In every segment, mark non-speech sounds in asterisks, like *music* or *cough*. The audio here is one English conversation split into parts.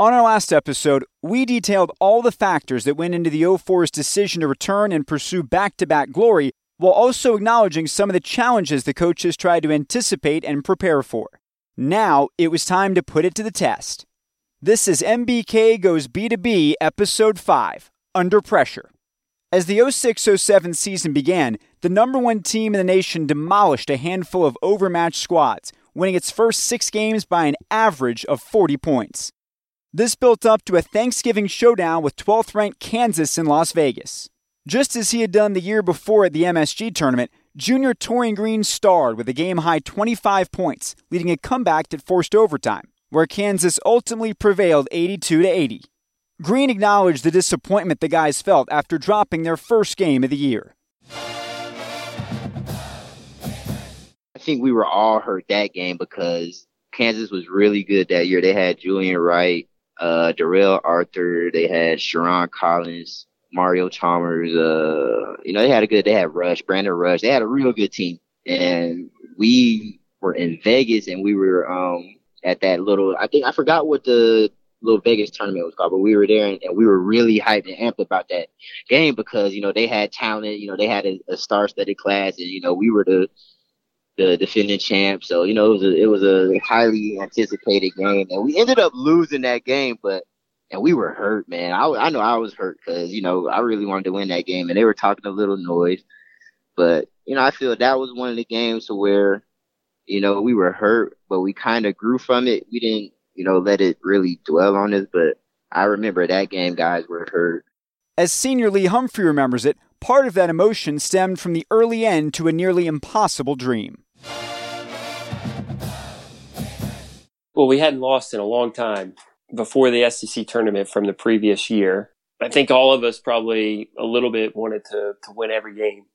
On our last episode, we detailed all the factors that went into the 04's decision to return and pursue back to back glory, while also acknowledging some of the challenges the coaches tried to anticipate and prepare for. Now it was time to put it to the test. This is MBK Goes B2B, Episode 5 Under Pressure. As the 06 07 season began, the number one team in the nation demolished a handful of overmatched squads winning its first six games by an average of 40 points. This built up to a Thanksgiving showdown with 12th ranked Kansas in Las Vegas. Just as he had done the year before at the MSG tournament, junior Taurean Green starred with a game high 25 points, leading a comeback that forced overtime, where Kansas ultimately prevailed 82 to 80. Green acknowledged the disappointment the guys felt after dropping their first game of the year. I think we were all hurt that game because Kansas was really good that year. They had Julian Wright, uh, Darrell Arthur, they had Sherron Collins, Mario Chalmers. Uh, you know, they had a good. They had Rush, Brandon Rush. They had a real good team, and we were in Vegas, and we were um at that little. I think I forgot what the little Vegas tournament was called, but we were there and, and, we were really hyped and amped about that game because you know they had talent, you know they had a, a star-studded class, and you know we were the the defending champ. So you know it was a, it was a highly anticipated game, and we ended up losing that game. But and we were hurt, man. I I know I was hurt because you know I really wanted to win that game, and they were talking a little noise. But you know I feel that was one of the games to where you know we were hurt, but we kind of grew from it. We didn't you know let it really dwell on us, but I remember that game, guys were hurt. As senior Lee Humphrey remembers it, part of that emotion stemmed from the early end to a nearly impossible dream. Well, we hadn't lost in a long time before the SEC tournament from the previous year. I think all of us probably a little bit wanted to, to win every game.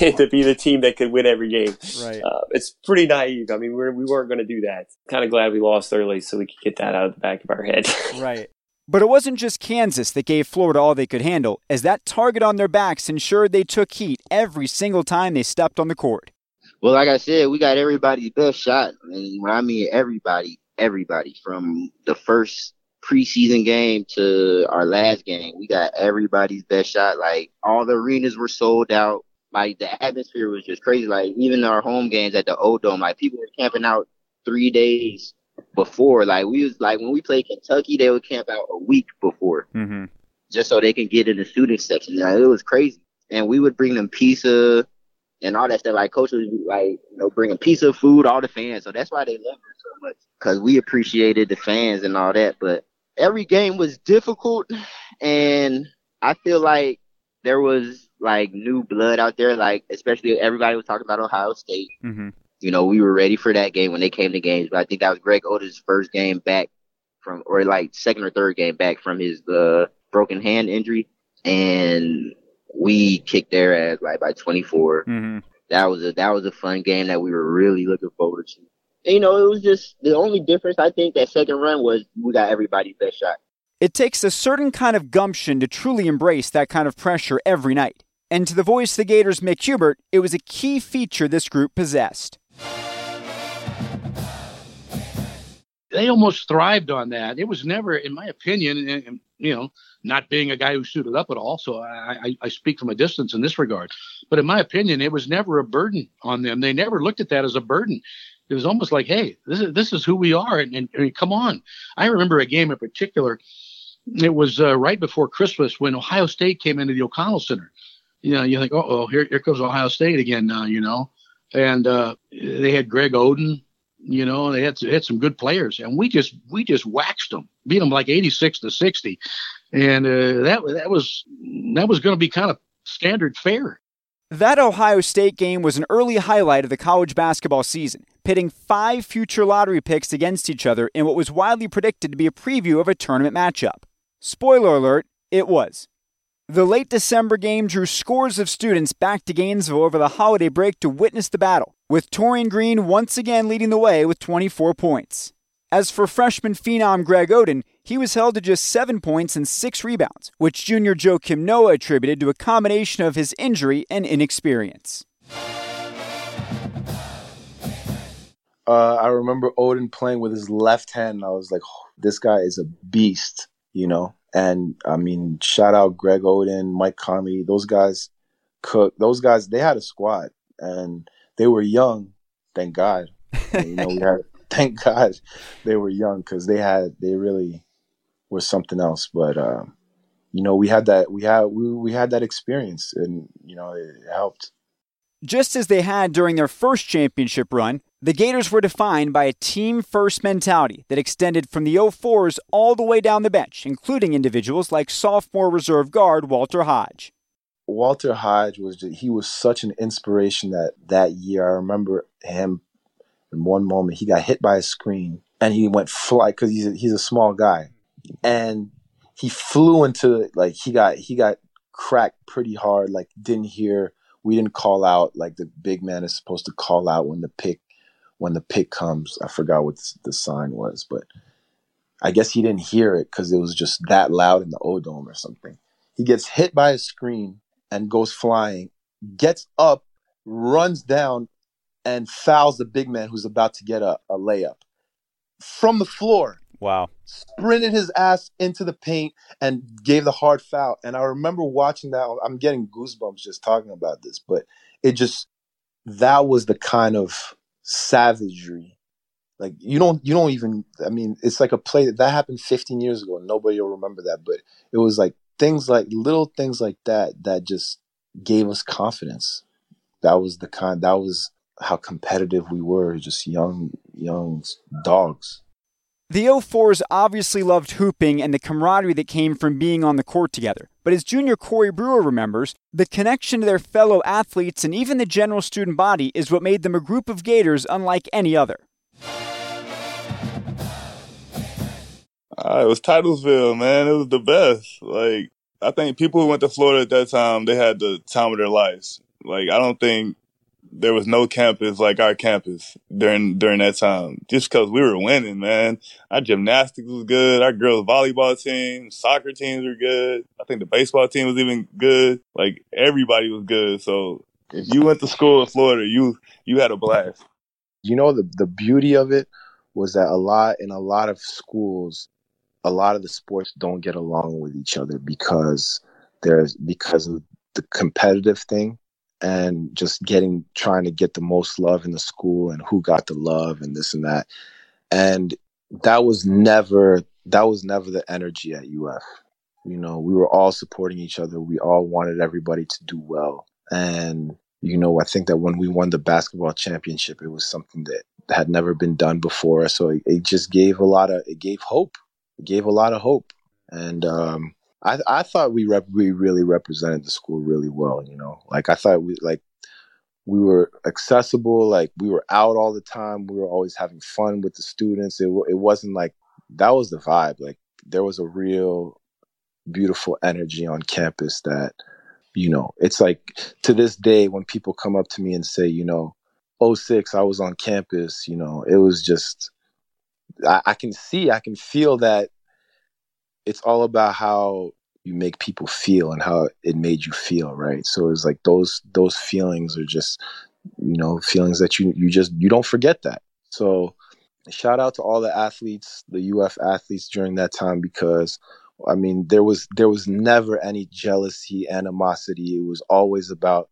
and *laughs* to be the team that could win every game. Right. Uh, it's pretty naive. I mean, we're, we weren't going to do that. Kind of glad we lost early so we could get that out of the back of our head. *laughs* right. But it wasn't just Kansas that gave Florida all they could handle, as that target on their backs ensured they took heat every single time they stepped on the court. Well, like I said, we got everybody's best shot. And when I mean everybody, everybody from the first preseason game to our last game, we got everybody's best shot. Like all the arenas were sold out. Like the atmosphere was just crazy. Like even our home games at the Old Dome, like people were camping out three days before. Like we was like when we played Kentucky, they would camp out a week before, mm-hmm. just so they can get in the student section. Like, it was crazy, and we would bring them pizza and all that stuff. Like coaches like you know bringing pizza, food, all the fans. So that's why they love us so much because we appreciated the fans and all that. But every game was difficult, and I feel like there was like new blood out there. Like especially everybody was talking about Ohio State. Mm-hmm. You know, we were ready for that game when they came to games. But I think that was Greg Oden's first game back from, or like second or third game back from his uh, broken hand injury, and we kicked their ass like by 24. Mm-hmm. That was a that was a fun game that we were really looking forward to. And, you know, it was just the only difference I think that second run was we got everybody's best shot. It takes a certain kind of gumption to truly embrace that kind of pressure every night. And to the voice of the Gators, Mick Hubert, it was a key feature this group possessed. They almost thrived on that. It was never, in my opinion, and, you know, not being a guy who suited up at all, so I, I, I, speak from a distance in this regard. But in my opinion, it was never a burden on them. They never looked at that as a burden. It was almost like, hey, this is this is who we are, and, and, and come on. I remember a game in particular. It was uh, right before Christmas when Ohio State came into the O'Connell Center. You know, you think, oh, here here comes Ohio State again now. You know, and uh, they had Greg Oden. You know, they had had some good players, and we just we just waxed them, beat them like eighty six to sixty and uh, that that was that was going to be kind of standard fare. That Ohio State game was an early highlight of the college basketball season, pitting five future lottery picks against each other in what was widely predicted to be a preview of a tournament matchup. Spoiler alert, it was. The late December game drew scores of students back to Gainesville over the holiday break to witness the battle, with Taurean Green once again leading the way with 24 points. As for freshman phenom Greg Oden, he was held to just seven points and six rebounds, which junior Joakim Noah attributed to a combination of his injury and inexperience. Uh, I remember Oden playing with his left hand. I was like, oh, this guy is a beast, you know? And I mean, shout out Greg Oden, Mike Conley, those guys, Cook, those guys, they had a squad and they were young, thank God. And, you know, we had, *laughs* thank God they were young because they had, they really were something else. But, uh, you know, we had that, we had, we, we had that experience and, you know, it helped. Just as they had during their first championship run, the Gators were defined by a team first mentality that extended from the 04s all the way down the bench, including individuals like sophomore reserve guard Walter Hodge. Walter Hodge was just, he was such an inspiration that that year. I remember him in one moment he got hit by a screen and he went fly because he's a, he's a small guy and he flew into like he got he got cracked pretty hard like didn't hear we didn't call out like the big man is supposed to call out when the pick when the pick comes. I forgot what the sign was, but I guess he didn't hear it because it was just that loud in the O Dome or something. He gets hit by a screen and goes flying, gets up, runs down, and fouls the big man who's about to get a, a layup from the floor. Wow. Sprinted his ass into the paint and gave the hard foul. And I remember watching that. I'm getting goosebumps just talking about this, but it just, that was the kind of savagery. Like you don't you don't even I mean it's like a play that, that happened 15 years ago and nobody will remember that but it was like things like little things like that that just gave us confidence. That was the kind that was how competitive we were just young young dogs. The 04s obviously loved hooping and the camaraderie that came from being on the court together. But as junior Corey Brewer remembers, the connection to their fellow athletes and even the general student body is what made them a group of Gators unlike any other. Uh, it was Titlesville, man. It was the best. Like, I think people who went to Florida at that time, they had the time of their lives. Like, I don't think there was no campus like our campus during during that time. Just because we were winning, man. Our gymnastics was good. Our girls volleyball team, soccer teams were good. I think the baseball team was even good. Like everybody was good. So if you went to school in Florida, you you had a blast. You know the the beauty of it was that a lot in a lot of schools, a lot of the sports don't get along with each other because there's because of the competitive thing and just getting trying to get the most love in the school and who got the love and this and that. And that was never that was never the energy at UF you know we were all supporting each other. We all wanted everybody to do well. And you know I think that when we won the basketball championship it was something that had never been done before. So it, it just gave a lot of it gave hope gave a lot of hope and um I I thought we rep, we really represented the school really well. You know, like I thought we like we were accessible. Like we were out all the time. We were always having fun with the students. It it wasn't like that was the vibe. Like there was a real beautiful energy on campus that you know it's like to this day when people come up to me and say you know 06 i was on campus you know it was just I, I can see i can feel that it's all about how you make people feel and how it made you feel, right? So it's like those those feelings are just you know feelings that you you just you don't forget that. So shout out to all the athletes, the UF athletes during that time because I mean there was there was never any jealousy, animosity. It was always about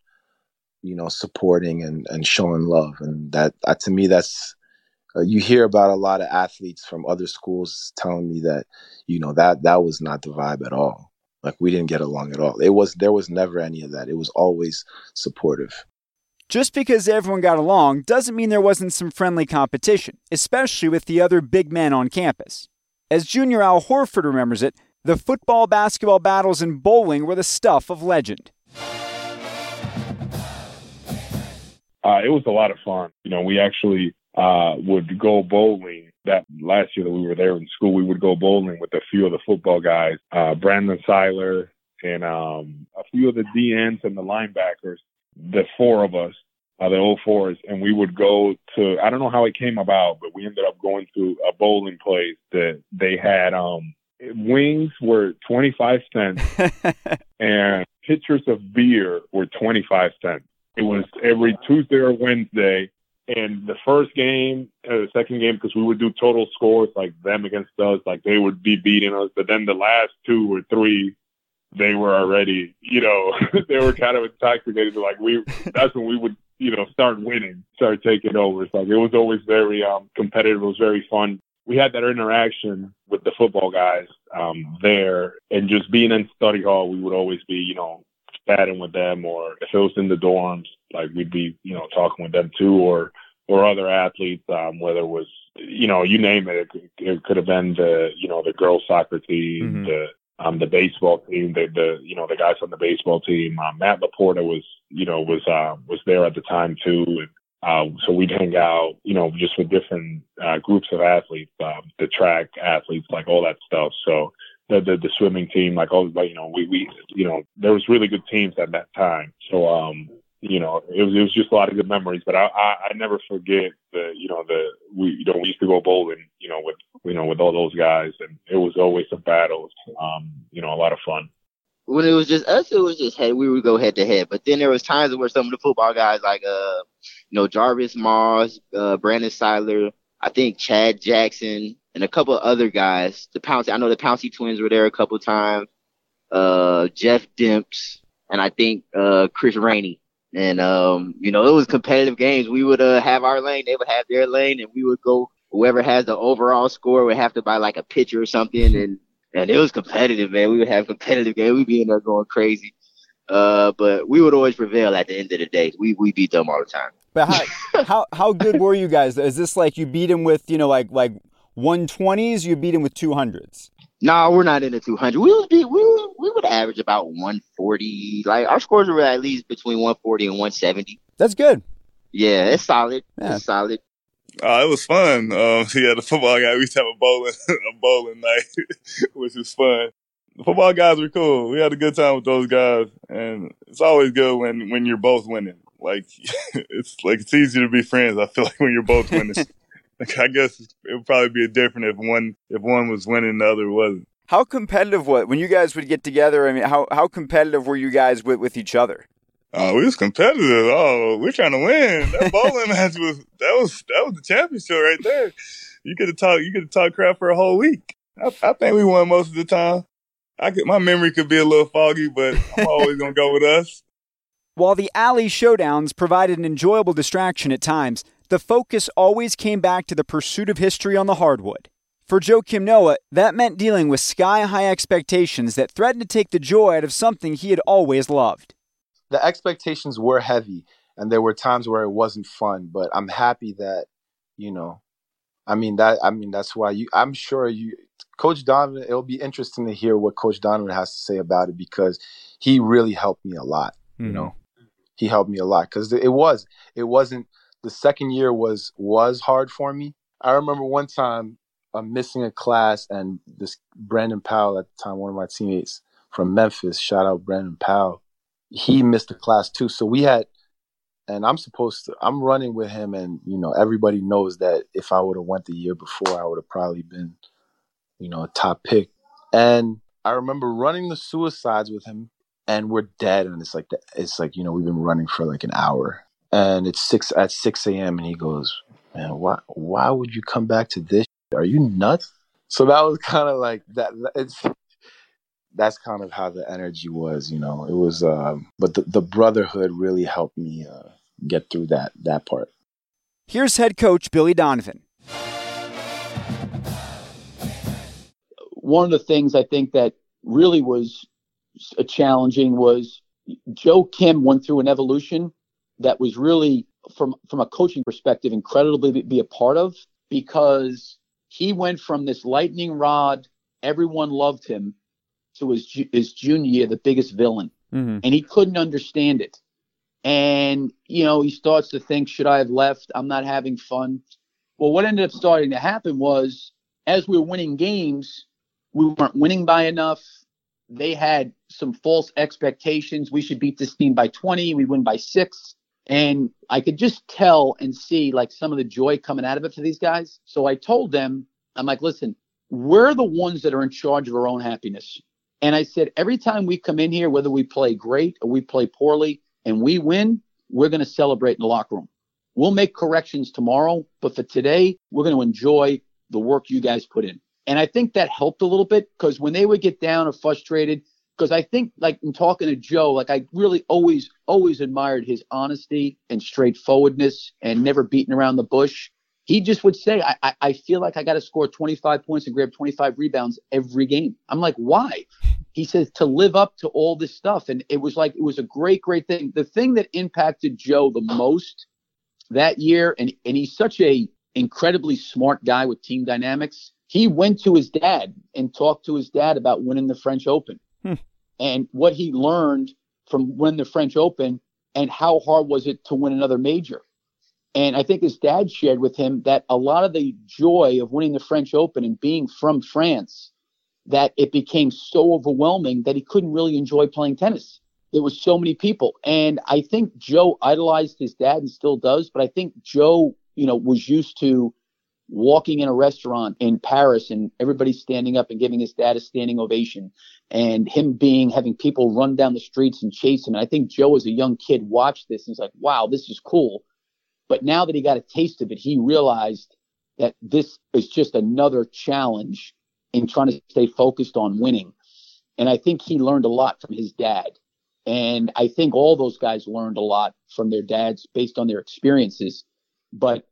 you know supporting and and showing love, and that, that to me that's uh, you hear about a lot of athletes from other schools telling me that you know that that was not the vibe at all. Like we didn't get along at all. It was there was never any of that. It was always supportive. Just because everyone got along doesn't mean there wasn't some friendly competition especially with the other big men on campus. As junior al horford remembers it the football basketball battles and bowling were the stuff of legend. Uh, it was a lot of fun. You know, we actually uh, would go bowling. That last year that we were there in school, we would go bowling with a few of the football guys, uh, Brandon Siler and um, a few of the DNs and the linebackers. The four of us, uh, the old fours, and we would go to. I don't know how it came about, but we ended up going to a bowling place that they had. Um, wings were twenty five cents, *laughs* and pitchers of beer were twenty five cents. It was every Tuesday or Wednesday and the first game, uh, the second game, because we would do total scores like them against us, like they would be beating us. But then the last two or three, they were already, you know, *laughs* they were kind of intoxicated. Like we, that's when we would, you know, start winning, start taking over. It's like it was always very um, competitive. It was very fun. We had that interaction with the football guys um, there, and just being in study hall, we would always be, you know, chatting with them, or if it was in the dorms, like we'd be, you know, talking with them too, or or other athletes, um, whether it was, you know, you name it. It, it could have been the, you know, the girls soccer team, mm-hmm. the um, the baseball team, the, the, you know, the guys on the baseball team. Um, Matt Laporta was, you know, was uh, was there at the time too, and uh, so we'd hang out, you know, just with different uh, groups of athletes, um, the track athletes, like all that stuff. So the, the the swimming team, like all, you know, we we, you know, there was really good teams at that time. So um, you know, it was it was just a lot of good memories. But I I, I never forget the you know the we you know we used to go bowling you know with you know with all those guys, and it was always some battles. Um, you know, a lot of fun. When it was just us, it was just head. We would go head to head. But then there was times where some of the football guys, like uh, you know, Jarvis Moss, uh, Brandon Siler, I think Chad Jackson, and a couple other guys. The Pouncey, I know the Pouncey twins were there a couple times. Uh, Jeff Demps, and I think uh, Chris Rainey and um, you know, it was competitive games. We would uh, have our lane, they would have their lane, and we would go. Whoever has the overall score would have to buy like a pitcher or something, and and it was competitive, man. We would have competitive games. We'd be in there going crazy. Uh, but we would always prevail at the end of the day. We we beat them all the time. But how how how good were you guys? Is this like you beat him with you know like like 120s? You beat him with 200s? No, we're not in the 200. We would be we would, we would average about 140. Like our scores were at least between 140 and 170. That's good. Yeah, it's solid. Yeah. It's solid. Uh, it was fun. Um, *laughs* yeah, the football guy. We used to have a bowling *laughs* a bowling night, *laughs* which was fun. The football guys were cool. We had a good time with those guys, and it's always good when when you're both winning. Like *laughs* it's like it's easier to be friends. I feel like when you're both winning. *laughs* I guess it would probably be different if one if one was winning, the other wasn't. How competitive was when you guys would get together? I mean, how how competitive were you guys with with each other? Oh, we was competitive. Oh, we're trying to win. That bowling *laughs* match was that was that was the championship right there. You could have talked you could have talked crap for a whole week. I, I, think we won most of the time. I could, my memory could be a little foggy, but I'm always gonna go with us. While the alley showdowns provided an enjoyable distraction at times, the focus always came back to the pursuit of history on the hardwood. For Joakim Noah, that meant dealing with sky high expectations that threatened to take the joy out of something he had always loved. The expectations were heavy, and there were times where it wasn't fun, but I'm happy that, you know, I mean that I mean that's why you I'm sure you Coach Donovan it'll be interesting to hear what Coach Donovan has to say about it because he really helped me a lot, mm-hmm. you know. He helped me a lot cuz it was it wasn't the second year was was hard for me. I remember one time I'm missing a class, and this Brandon Powell at the time, one of my teammates from Memphis, shout out Brandon Powell, he missed a class too. So we had, and I'm supposed to, I'm running with him, and you know everybody knows that if I would have went the year before, I would have probably been, you know, a top pick. And I remember running the suicides with him, and we're dead, and it's like it's like you know we've been running for like an hour, and it's six at six a.m. and he goes, "Man, why why would you come back to this? Are you nuts?" So that was kind of like that. It's that's kind of how the energy was, you know. It was, um, but the, the brotherhood really helped me uh, get through that that part. Here's head coach Billy Donovan. One of the things I think that really was challenging was Joakim went through an evolution that was really from from a coaching perspective incredibly to be a part of because he went from this lightning rod everyone loved him to his his junior year the biggest villain mm-hmm. and he couldn't understand it and you know he starts to think should i have left i'm not having fun Well, what ended up starting to happen was as we were winning games, we weren't winning by enough. They had some false expectations. We should beat this team by 20. We win by six. And I could just tell and see like some of the joy coming out of it for these guys. So I told them, I'm like, listen, we're the ones that are in charge of our own happiness. And I said, every time we come in here, whether we play great or we play poorly and we win, we're going to celebrate in the locker room. We'll make corrections tomorrow, but for today, we're going to enjoy the work you guys put in. And I think that helped a little bit because when they would get down or frustrated, because I think like in talking to Joe, like I really always, always admired his honesty and straightforwardness and never beating around the bush. He just would say, I, I, I feel like I got to score 25 points and grab 25 rebounds every game. I'm like, why? He says to live up to all this stuff. And it was like, it was a great, great thing. The thing that impacted Joe the most that year, and, and he's such a incredibly smart guy with team dynamics. He went to his dad and talked to his dad about winning the French Open. And what he learned from winning the French Open and how hard was it to win another major. And I think his dad shared with him that a lot of the joy of winning the French Open and being from France, that it became so overwhelming that he couldn't really enjoy playing tennis. There was so many people. And I think Joe idolized his dad and still does, but I think Joe you know, was used to walking in a restaurant in Paris and everybody standing up and giving his dad a standing ovation and him being having people run down the streets and chase him. And I think Joe as a young kid watched this and he's like, wow, this is cool. But now that he got a taste of it, he realized that this is just another challenge in trying to stay focused on winning. And I think he learned a lot from his dad. And I think all those guys learned a lot from their dads based on their experiences. But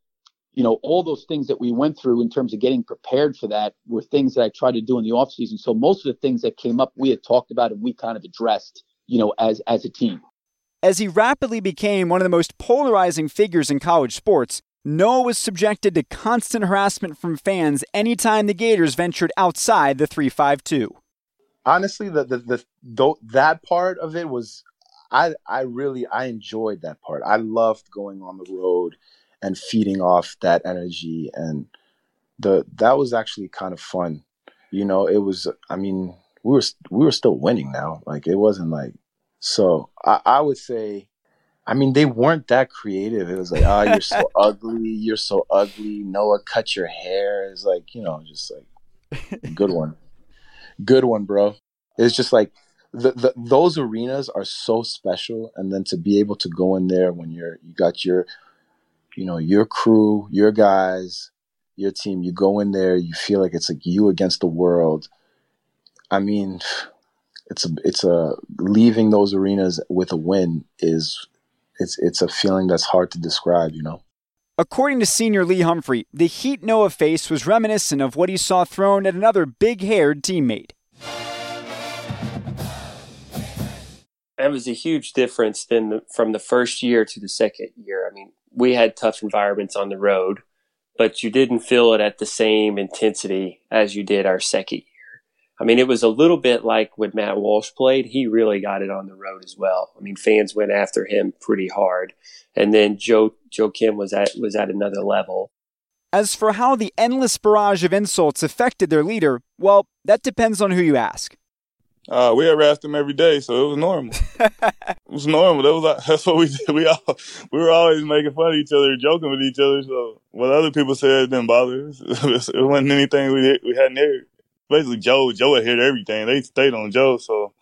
you know, all those things that we went through in terms of getting prepared for that were things that I tried to do in the off season. So most of the things that came up, we had talked about and we kind of addressed, you know, as as a team. As he rapidly became one of the most polarizing figures in college sports, Noah was subjected to constant harassment from fans anytime the Gators ventured outside the 352. Honestly, the, the, the, the that part of it was I I really I enjoyed that part. I loved going on the road and feeding off that energy and the that was actually kind of fun. You know, it was I mean, we were we were still winning now. Like it wasn't like so I, I would say I mean they weren't that creative. It was like, oh you're so *laughs* ugly, you're so ugly, Noah cut your hair. It's like, you know, just like good one. Good one, bro. It's just like the, the, those arenas are so special and then to be able to go in there when you're you got your you know, your crew, your guys, your team, you go in there, you feel like it's like you against the world. I mean, it's a it's a leaving those arenas with a win is it's it's a feeling that's hard to describe, you know. According to senior Lee Humphrey, the heat Noah faced was reminiscent of what he saw thrown at another big-haired teammate. That was a huge difference than the, from the first year to the second year. I mean, we had tough environments on the road, but you didn't feel it at the same intensity as you did our second year. I mean, it was a little bit like when Matt Walsh played. He really got it on the road as well. I mean, fans went after him pretty hard. And then Joe, Joakim was at, was at another level. As for how the endless barrage of insults affected their leader, well, that depends on who you ask. Uh, we harassed him every day, so it was normal. *laughs* it was normal. That was *laughs* that's what we did. We all we were always making fun of each other, joking with each other. So what other people said didn't bother us. *laughs* it wasn't anything we we hadn't heard. Basically, Joe Joe had heard everything. They stayed on Joe, so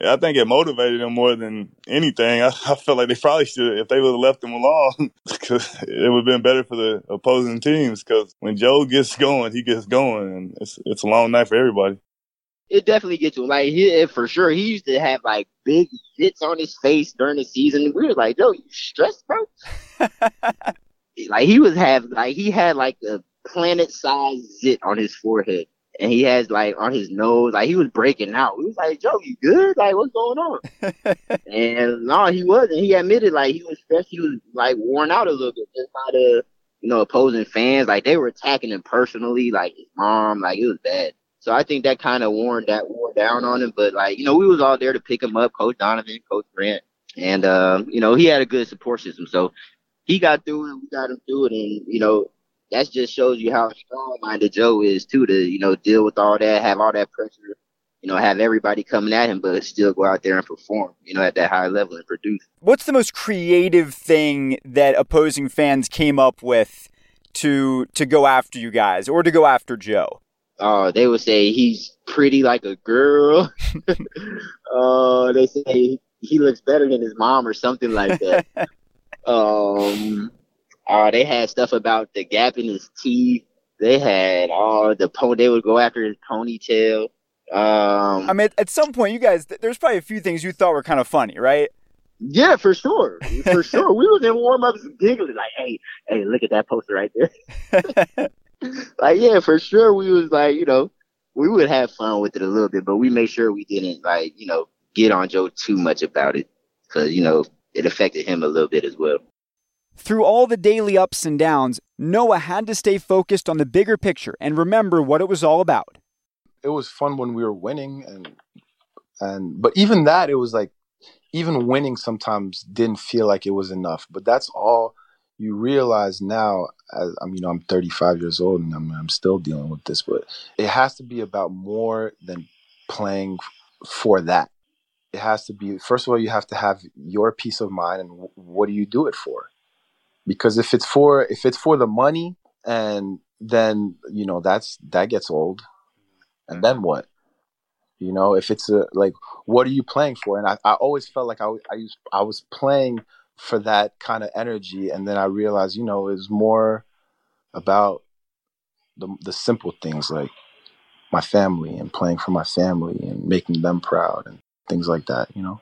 yeah, I think it motivated them more than anything. I, I felt like they probably should if they would have left him alone, because it would have been better for the opposing teams. Because when Joe gets going, he gets going, and it's it's a long night for everybody it definitely gets to him. Like he for sure, he used to have like big hits on his face during the season. We were like, "Yo, you stressed, bro?" *laughs* like he was have like he had like a planet sized zit on his forehead, and he has like on his nose. Like he was breaking out. We was like, "Joe, you good? Like what's going on?" *laughs* and no, he wasn't. He admitted like he was stressed. He was like worn out a little bit just by the you know opposing fans. Like they were attacking him personally. Like his mom. Like it was bad. So I think that kind of worn that wore down on him. But like, you know, we was all there to pick him up, Coach Donovan, Coach Grant. And um, you know, he had a good support system. So he got through it, we got him through it and, you know, that just shows you how strong-minded Joe is too. To you know deal with all that, have all that pressure, you know, have everybody coming at him, but still go out there and perform, you know, at that high level and produce. What's the most creative thing that opposing fans came up with to to go after you guys or to go after Joe? Uh, they would say he's pretty like a girl. *laughs* *laughs* uh, they say he looks better than his mom or something like that. *laughs* um, uh, they had stuff about the gap in his teeth. They had all uh, the pony. They would go after his ponytail. Um, I mean, at some point, you guys, there's probably a few things you thought were kind of funny, right? Yeah, for sure, for sure. We was in warm ups giggling like, "Hey, hey, look at that poster right there." Like, yeah, for sure. We was like, you know, we would have fun with it a little bit, but we made sure we didn't like, you know, get on Joe too much about it because you know it affected him a little bit as well. Through all the daily ups and downs, Noah had to stay focused on the bigger picture and remember what it was all about. It was fun when we were winning and and but even that it was like even winning sometimes didn't feel like it was enough. But that's all you realize now. As I mean, I'm 35 years old and I'm, I'm still dealing with this, but it has to be about more than playing for that. It has to be first of all, you have to have your peace of mind, and what do you do it for? Because if it's for if it's for the money, and then you know that's that gets old, and then what? You know, if it's a like, what are you playing for? And I, I always felt like I, I, used, I was playing for that kind of energy. And then I realized, you know, it's more about the, the simple things like my family and playing for my family and making them proud and things like that, you know?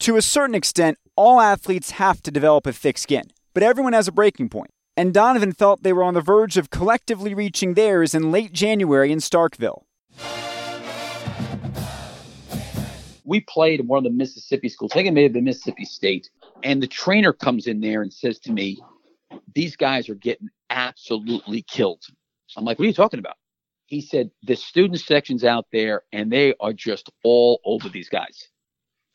To a certain extent, all athletes have to develop a thick skin, but everyone has a breaking point. And Donovan felt they were on the verge of collectively reaching theirs in late January in Starkville. we played in one of the Mississippi schools. I think it may have been Mississippi State. And the trainer comes in there and says to me, These guys are getting absolutely killed. I'm like, What are you talking about? He said, The student section's out there and they are just all over these guys.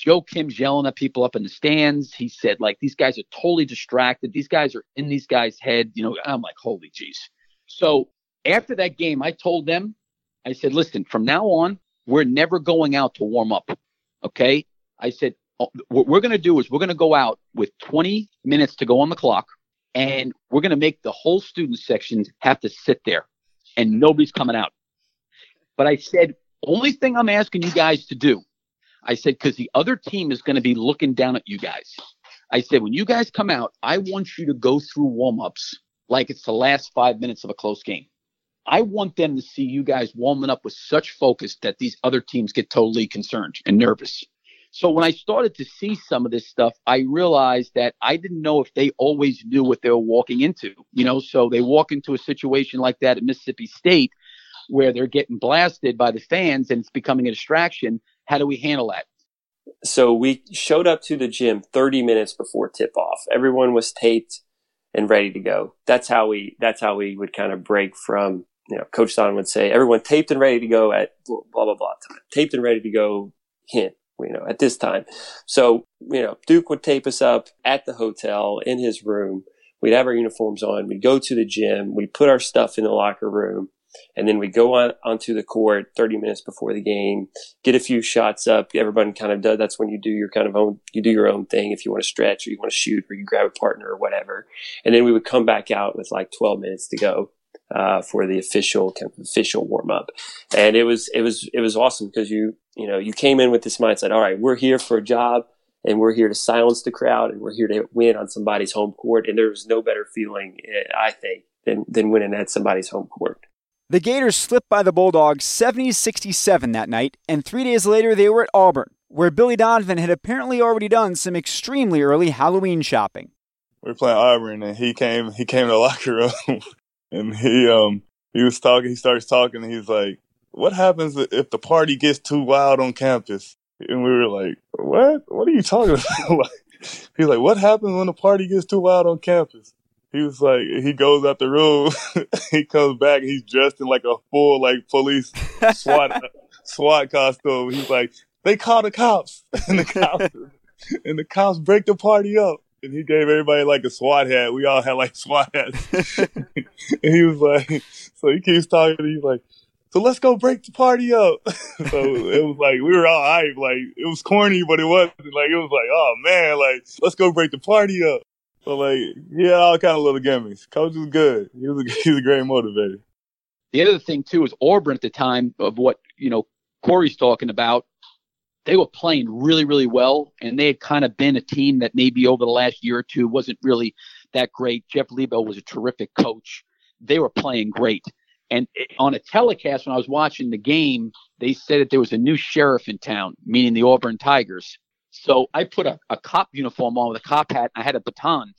Joakim's yelling at people up in the stands. He said, like, these guys are totally distracted. These guys are in these guys' head. You know, I'm like, holy jeez. So after that game, I told them, I said, listen, from now on, we're never going out to warm up. Okay. I said, what we're going to do is we're going to go out with 20 minutes to go on the clock and we're going to make the whole student section have to sit there and nobody's coming out. But I said, only thing I'm asking you guys to do, I said, because the other team is going to be looking down at you guys. I said, when you guys come out, I want you to go through warm ups like it's the last five minutes of a close game. I want them to see you guys warming up with such focus that these other teams get totally concerned and nervous. So when I started to see some of this stuff, I realized that I didn't know if they always knew what they were walking into. You know, so they walk into a situation like that at Mississippi State where they're getting blasted by the fans and it's becoming a distraction. How do we handle that? So we showed up to the gym 30 minutes before tip off. Everyone was taped and ready to go. That's how we that's how we would kind of break from you know, Coach Don would say, everyone taped and ready to go at blah, blah, blah time. Taped and ready to go hint, you know, at this time. So, you know, Duke would tape us up at the hotel in his room. We'd have our uniforms on. We'd go to the gym. We'd put our stuff in the locker room. And then we'd go on onto the court 30 minutes before the game, get a few shots up. Everybody kind of does. That's when you do your kind of own, you do your own thing. If you want to stretch or you want to shoot or you grab a partner or whatever. And then we would come back out with like 12 minutes to go uh, for the official kind of official warm up, and it was it was it was awesome because you you know you came in with this mindset. All right, we're here for a job, and we're here to silence the crowd, and we're here to win on somebody's home court. And there was no better feeling, eh, I think, than than winning at somebody's home court. The Gators slipped by the Bulldogs 70-67 that night, and three days later they were at Auburn, where Billy Donovan had apparently already done some extremely early Halloween shopping. We were playing Auburn, and he came. He came to the locker room *laughs* and he um he was talking. He starts talking. and he's like, "What happens if the party gets too wild on campus?" And we were like, "What? What are you talking *laughs* about?" like, he's like, "What happens when the party gets too wild on campus?" He was like, he goes out the room. *laughs* he comes back. and He's dressed in like a full like police SWAT *laughs* SWAT costume. He's like, "They call the cops," and the cops and the cops break the party up. And he gave everybody like a SWAT hat. We all had like *laughs* SWAT hats. and he was like, so he keeps talking. He's like, so let's go break the party up. *laughs* so it was like we were all hype. Like it was corny, but it wasn't. Like it was like, oh man, like let's go break the party up. So like had all kind of little gimmicks. Coach was good. He was a, *laughs* he was a great motivator. The other thing too is Auburn at the time of what you know Corey's talking about. They were playing really, really well, and they had kind of been a team that maybe over the last year or two wasn't really that great. Jeff Lebo was a terrific coach. They were playing great. And on a telecast, when I was watching the game, they said that there was a new sheriff in town, meaning the Auburn Tigers. So I put a, a cop uniform on with a cop hat. I had a baton,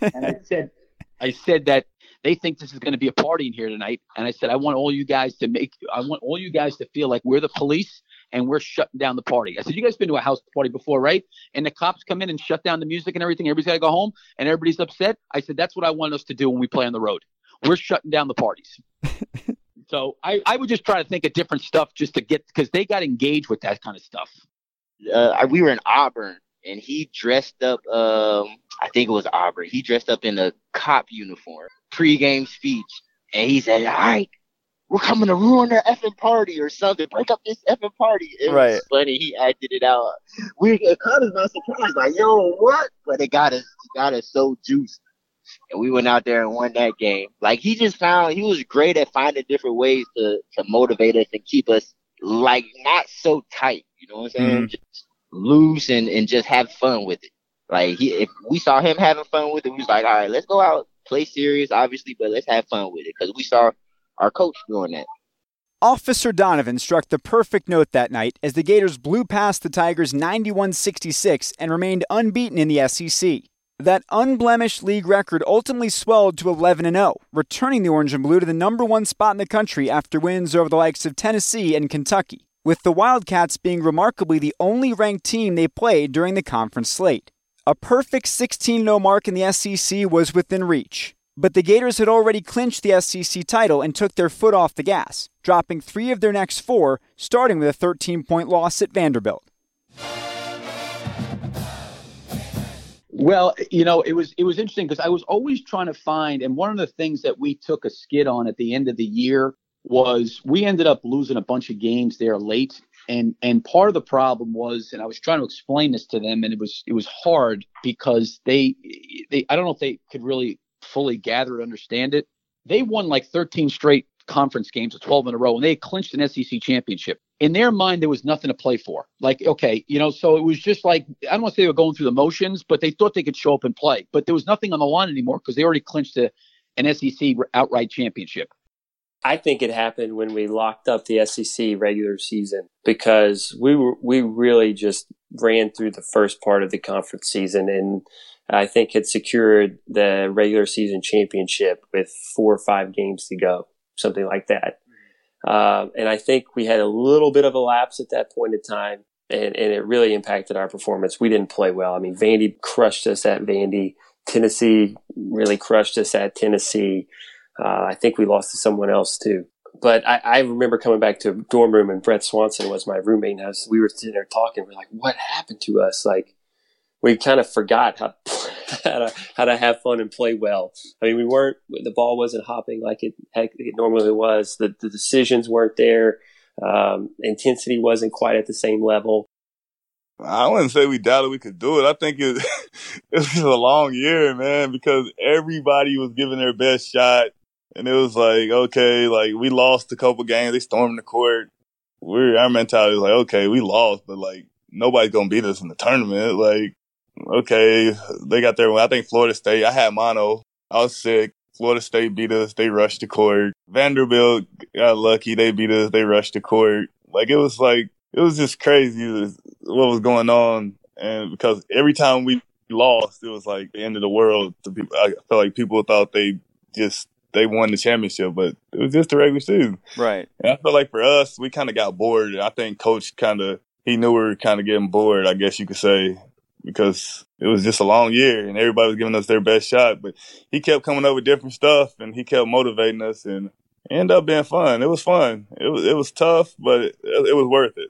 and I *laughs* said, I said that they think this is going to be a party in here tonight. And I said, I want all you guys to make, I want all you guys to feel like we're the police and we're shutting down the party. I said, you guys been to a house party before, right? And the cops come in and shut down the music and everything. Everybody's got to go home and everybody's upset. I said, that's what I want us to do when we play on the road. We're shutting down the parties. *laughs* so I, I would just try to think of different stuff just to get, because they got engaged with that kind of stuff. Uh, we were in Auburn and he dressed up, um, I think it was Auburn. He dressed up in a cop uniform, pregame speech. And he said, all right, we're coming to ruin their effing party or something. Break up this effing party. It right. was funny. He acted it out. We caught us by surprise, like, yo, what? But it got us, got us so juiced. And we went out there and won that game. Like he just found he was great at finding different ways to to motivate us and keep us like not so tight. You know what I'm saying? Mm-hmm. Just loose and and just have fun with it. Like he, if we saw him having fun with it, we was like, all right, let's go out, play serious, obviously, but let's have fun with it because we saw our coach doing that. Officer Donovan struck the perfect note that night as the Gators blew past the Tigers 91 66 and remained unbeaten in the SEC. That unblemished league record ultimately swelled to 11 0, returning the Orange and Blue to the number one spot in the country after wins over the likes of Tennessee and Kentucky, with the Wildcats being remarkably the only ranked team they played during the conference slate. A perfect 16 0 mark in the SEC was within reach, but the Gators had already clinched the SEC title and took their foot off the gas, dropping three of their next four, starting with a 13 point loss at Vanderbilt. Well, you know, it was it was interesting because I was always trying to find, and one of the things that we took a skid on at the end of the year was we ended up losing a bunch of games there late, and and part of the problem was, and I was trying to explain this to them, and it was it was hard because they they I don't know if they could really fully gather and understand it. They won like 13 straight conference games, 12 in a row, and they clinched an SEC championship. In their mind, there was nothing to play for. Like, okay, you know, so it was just like I don't want to say they were going through the motions, but they thought they could show up and play. But there was nothing on the line anymore because they already clinched a, an SEC outright championship. I think it happened when we locked up the SEC regular season because we were we really just ran through the first part of the conference season and I think had secured the regular season championship with four or five games to go, something like that. Uh, and I think we had a little bit of a lapse at that point in time, and, and it really impacted our performance. We didn't play well. I mean, Vandy crushed us at Vandy. Tennessee really crushed us at Tennessee. Uh, I think we lost to someone else too. But I, I, remember coming back to a dorm room and Brett Swanson was my roommate. And I was, we were sitting there talking. We're like, what happened to us? Like, we kind of forgot how, *laughs* how to how to have fun and play well. I mean, we weren't the ball wasn't hopping like it, it normally was. The the decisions weren't there. Um, intensity wasn't quite at the same level. I wouldn't say we doubted we could do it. I think it, *laughs* it was a long year, man, because everybody was giving their best shot. And it was like, okay, like we lost a couple games. They stormed the court. We're, our mentality was like, okay, we lost, but like nobody's going to beat us in the tournament. Like okay, they got their. One. I think Florida State. I had mono. I was sick. Florida State beat us. They rushed the court. Vanderbilt got lucky. They beat us. They rushed the court. Like it was like it was just crazy what was going on. And because every time we lost, it was like the end of the world. To people, I felt like people thought they just they won the championship, but it was just the regular season. Right. And I feel like for us, we kind of got bored. I think coach kind of he knew we were kind of getting bored. I guess you could say because it was just a long year and everybody was giving us their best shot. But he kept coming up with different stuff and he kept motivating us and ended up being fun. It was fun. It was it was tough, but it, it was worth it.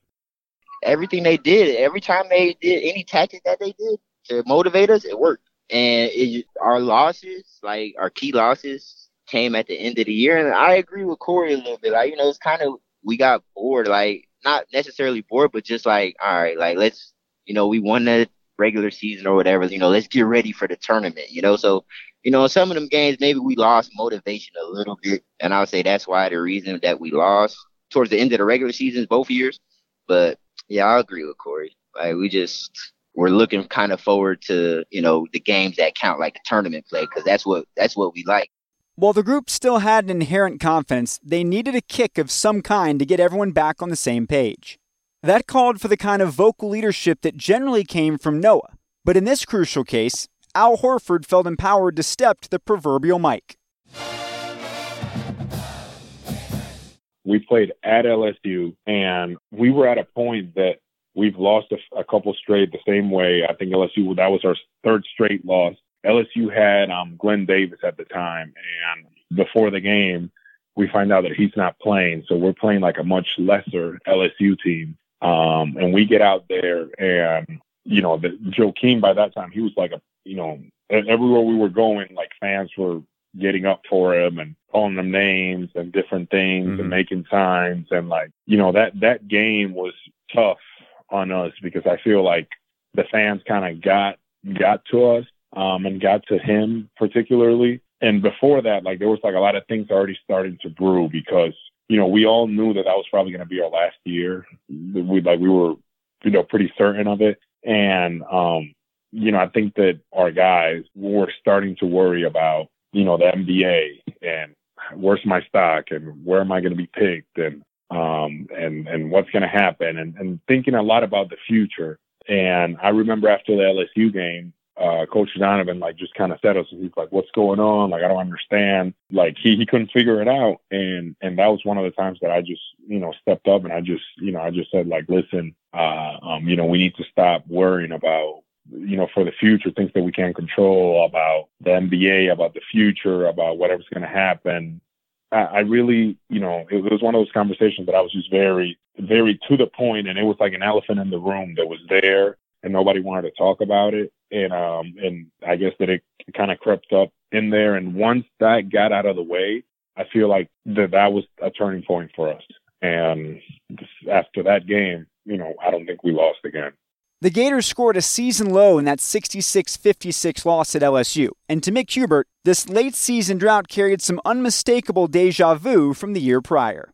Everything they did, every time they did any tactic that they did to motivate us, it worked. and it, our losses, like our key losses, came at the end of the year. And I agree with Corey a little bit. Like you know, it's kind of we got bored. Like not necessarily bored, but just like all right, like let's you know we won the regular season or whatever. You know, let's get ready for the tournament. You know, so you know some of them games maybe we lost motivation a little bit, and I would say that's why the reason that we lost towards the end of the regular seasons both years. But yeah, I agree with Corey. Like we just we're looking kind of forward to you know the games that count, like the tournament play, because that's what that's what we like. While the group still had an inherent confidence, they needed a kick of some kind to get everyone back on the same page. That called for the kind of vocal leadership that generally came from Noah. But in this crucial case, Al Horford felt empowered to step to the proverbial mic. We played at LSU, and we were at a point that we've lost a, a couple straight the same way. I think LSU that was our third straight loss. LSU had um, Glen Davis at the time, and before the game, we find out that he's not playing. So we're playing like a much lesser LSU team. Um, and we get out there, and you know, the, Joakim by that time he was like a, you know, everywhere we were going, like fans were getting up for him and calling them names and different things mm-hmm. and making signs and like, you know, that that game was tough on us because I feel like the fans kind of got got to us um, and got to him particularly. And before that, like there was like a lot of things already starting to brew because you know we all knew that that was probably going to be our last year. We like we were you know pretty certain of it, and um, you know I think that our guys were starting to worry about you know the NBA and where's my stock and where am I going to be picked and um, and and what's going to happen, and, and thinking a lot about the future. And I remember after the LSU game, uh, Coach Donovan like just kind of said us, he's like, "What's going on? Like, I don't understand." Like he he couldn't figure it out, and and that was one of the times that I just you know stepped up and I just you know I just said like, "Listen, uh, um, you know, we need to stop worrying about." you know, for the future, things that we can't control about the NBA, about the future, about whatever's going to happen. I really, you know, it was one of those conversations that I was just very, very to the point, and it was like an elephant in the room that was there, and nobody wanted to talk about it. And um, and I guess that it kind of crept up in there. And once that got out of the way, I feel like that that was a turning point for us. And after that game, you know, I don't think we lost again. The Gators scored a season low in that 66 56 loss at LSU, and to Mick Hubert, this late season drought carried some unmistakable deja vu from the year prior.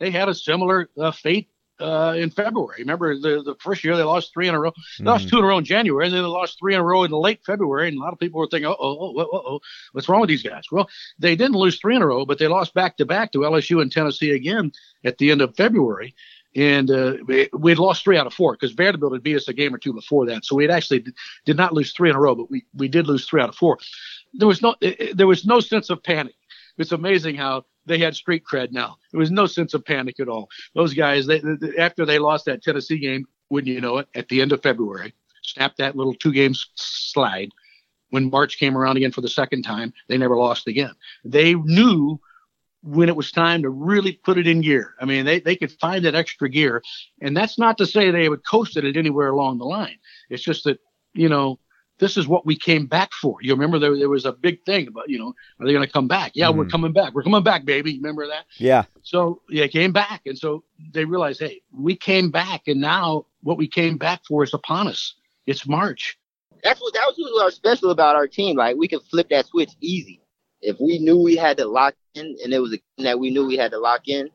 They had a similar uh, fate uh, in February. Remember, the, the first year they lost three in a row. They mm. lost two in a row in January, and then they lost three in a row in late February. And a lot of people were thinking, oh, oh, oh, oh, oh, what's wrong with these guys? Well, they didn't lose three in a row, but they lost back to back to LSU and Tennessee again at the end of February and uh, we had lost three out of four because Vanderbilt had beat us a game or two before that. So we had actually did not lose three in a row, but we, we did lose three out of four. There was no there was no sense of panic. It's amazing how they had street cred now. There was no sense of panic at all. Those guys, they, they, after they lost that Tennessee game, wouldn't you know it, at the end of February, snapped that little two games slide. When March came around again for the second time, they never lost again. They knew when it was time to really put it in gear. I mean, they, they could find that extra gear. And that's not to say they would coast it anywhere along the line. It's just that, you know, this is what we came back for. You remember there, there was a big thing about, you know, are they going to come back? Yeah, mm-hmm. we're coming back. We're coming back, baby. Remember that? Yeah. So yeah, came back. And so they realized, hey, we came back. And now what we came back for is upon us. It's March. That's what that was what was special about our team. Like we could flip that switch easy if we knew we had to lock in and it was a game that we knew we had to lock in,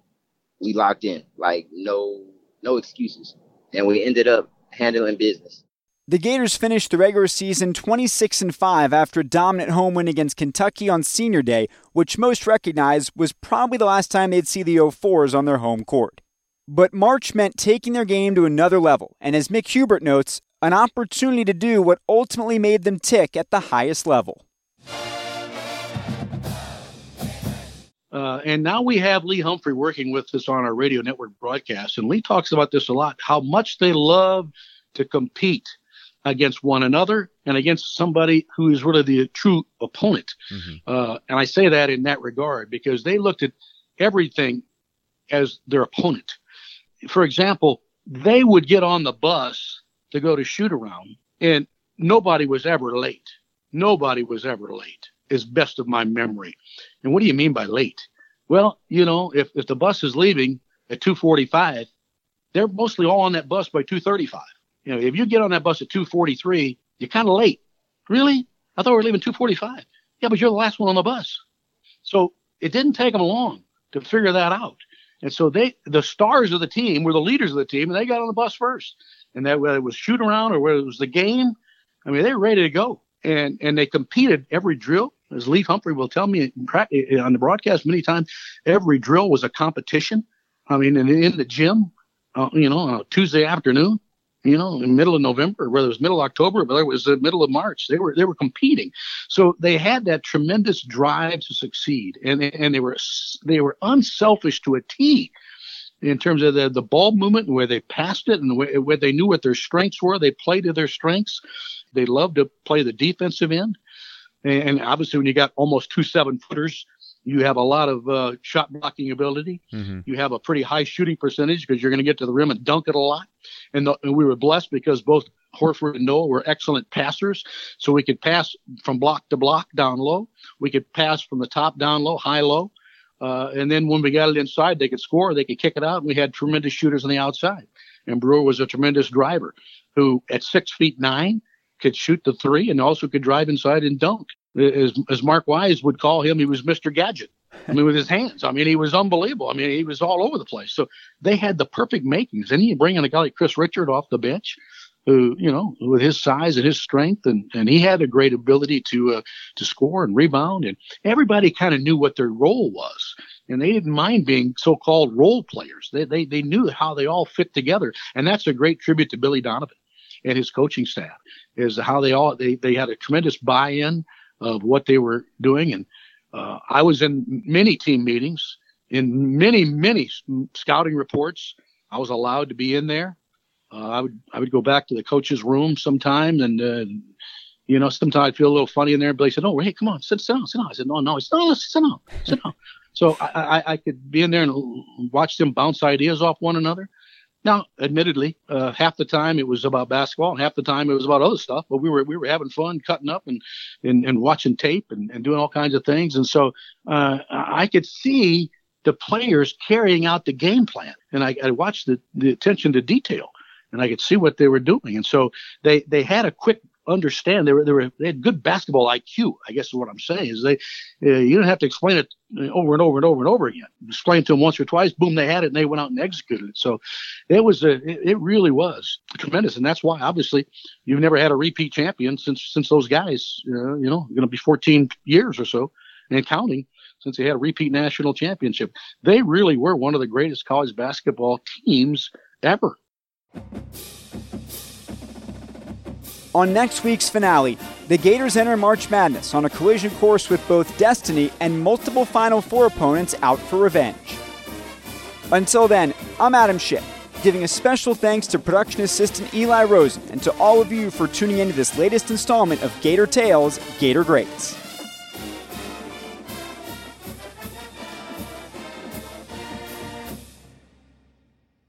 we locked in. Like no no excuses. And we ended up handling business. The Gators finished the regular season 26 and 5 after a dominant home win against Kentucky on senior day, which most recognize was probably the last time they'd see the 04s on their home court. But March meant taking their game to another level, and as Mick Hubert notes, an opportunity to do what ultimately made them tick at the highest level. Uh, and now we have Lee Humphrey working with us on our radio network broadcast. And Lee talks about this a lot how much they love to compete against one another and against somebody who is really the true opponent. Mm-hmm. Uh, and I say that in that regard because they looked at everything as their opponent. For example, they would get on the bus to go to shoot around, and nobody was ever late nobody was ever late, as best of my memory. And what do you mean by late? Well, you know, if, if the bus is leaving at 245, they're mostly all on that bus by 235. You know, if you get on that bus at 243, you're kind of late. Really? I thought we were leaving 245. Yeah, but you're the last one on the bus. So it didn't take them long to figure that out. And so they, the stars of the team were the leaders of the team, and they got on the bus first. And that whether it was shoot around or whether it was the game, I mean, they were ready to go. And and they competed every drill. As Lee Humphrey will tell me on the broadcast many times, every drill was a competition. I mean, in, in the gym, uh, you know, on a Tuesday afternoon, you know, in middle of November, whether it was middle of October, whether it was the middle of March, they were they were competing. So they had that tremendous drive to succeed, and and they were they were unselfish to a T in terms of the the ball movement and where they passed it and where they knew what their strengths were. They played to their strengths. They loved to play the defensive end, and obviously when you got almost two seven footers you have a lot of uh, shot blocking ability. Mm-hmm. You have a pretty high shooting percentage because you're going to get to the rim and dunk it a lot. And, the, and, we were blessed because both Horford and Noah were excellent passers. So we could pass from block to block down low. We could pass from the top down low, high low. Uh, and then when we got it inside, they could score, they could kick it out. And we had tremendous shooters on the outside. And Brewer was a tremendous driver who, at six feet nine, could shoot the three and also could drive inside and dunk as, as Mark Wise would call him, he was Mr. Gadget. I mean, with his hands. I mean, he was unbelievable. I mean, he was all over the place. So they had the perfect makings. And he bring in a guy like Chris Richard off the bench, who you know, with his size and his strength, and and he had a great ability to uh, to score and rebound. And everybody kind of knew what their role was. And they didn't mind being so-called role players. They, they they knew how they all fit together, and that's a great tribute to Billy Donovan and his coaching staff. Is how they all they they had a tremendous buy-in of what they were doing. And uh, I was in many team meetings, in many, many scouting reports. I was allowed to be in there. Uh, I would I would go back to the coach's room sometimes, and uh, you know sometimes I'd feel a little funny in there. But he said, "Oh, hey, come on, sit, sit down, sit down." I said, "No, no, it's no, let's sit down, sit down." so I, I, I could be in there and watch them bounce ideas off one another. Now, admittedly, uh, half the time it was about basketball, and half the time it was about other stuff. But we were we were having fun, cutting up and and, and watching tape and, and doing all kinds of things. And so uh, I could see the players carrying out the game plan, and I, I watched the, the attention to detail, and I could see what they were doing. And so they they had a quick understand. They were, they were, they had good basketball IQ. I guess is what I'm saying is they, uh, you don't have to explain it over and over and over and over again. Explain it to them once or twice, boom, they had it and they went out and executed it. So it was a, it, it really was tremendous. And that's why obviously you've never had a repeat champion since, since those guys, uh, you know, going to be 14 years or so and counting since they had a repeat national championship. They really were one of the greatest college basketball teams ever. On next week's finale, the Gators enter March Madness on a collision course with both destiny and multiple Final Four opponents out for revenge. Until then, I'm Adam Schiff, giving a special thanks to production assistant Eli Rosen and to all of you for tuning into this latest installment of Gator Tales Gator Greats.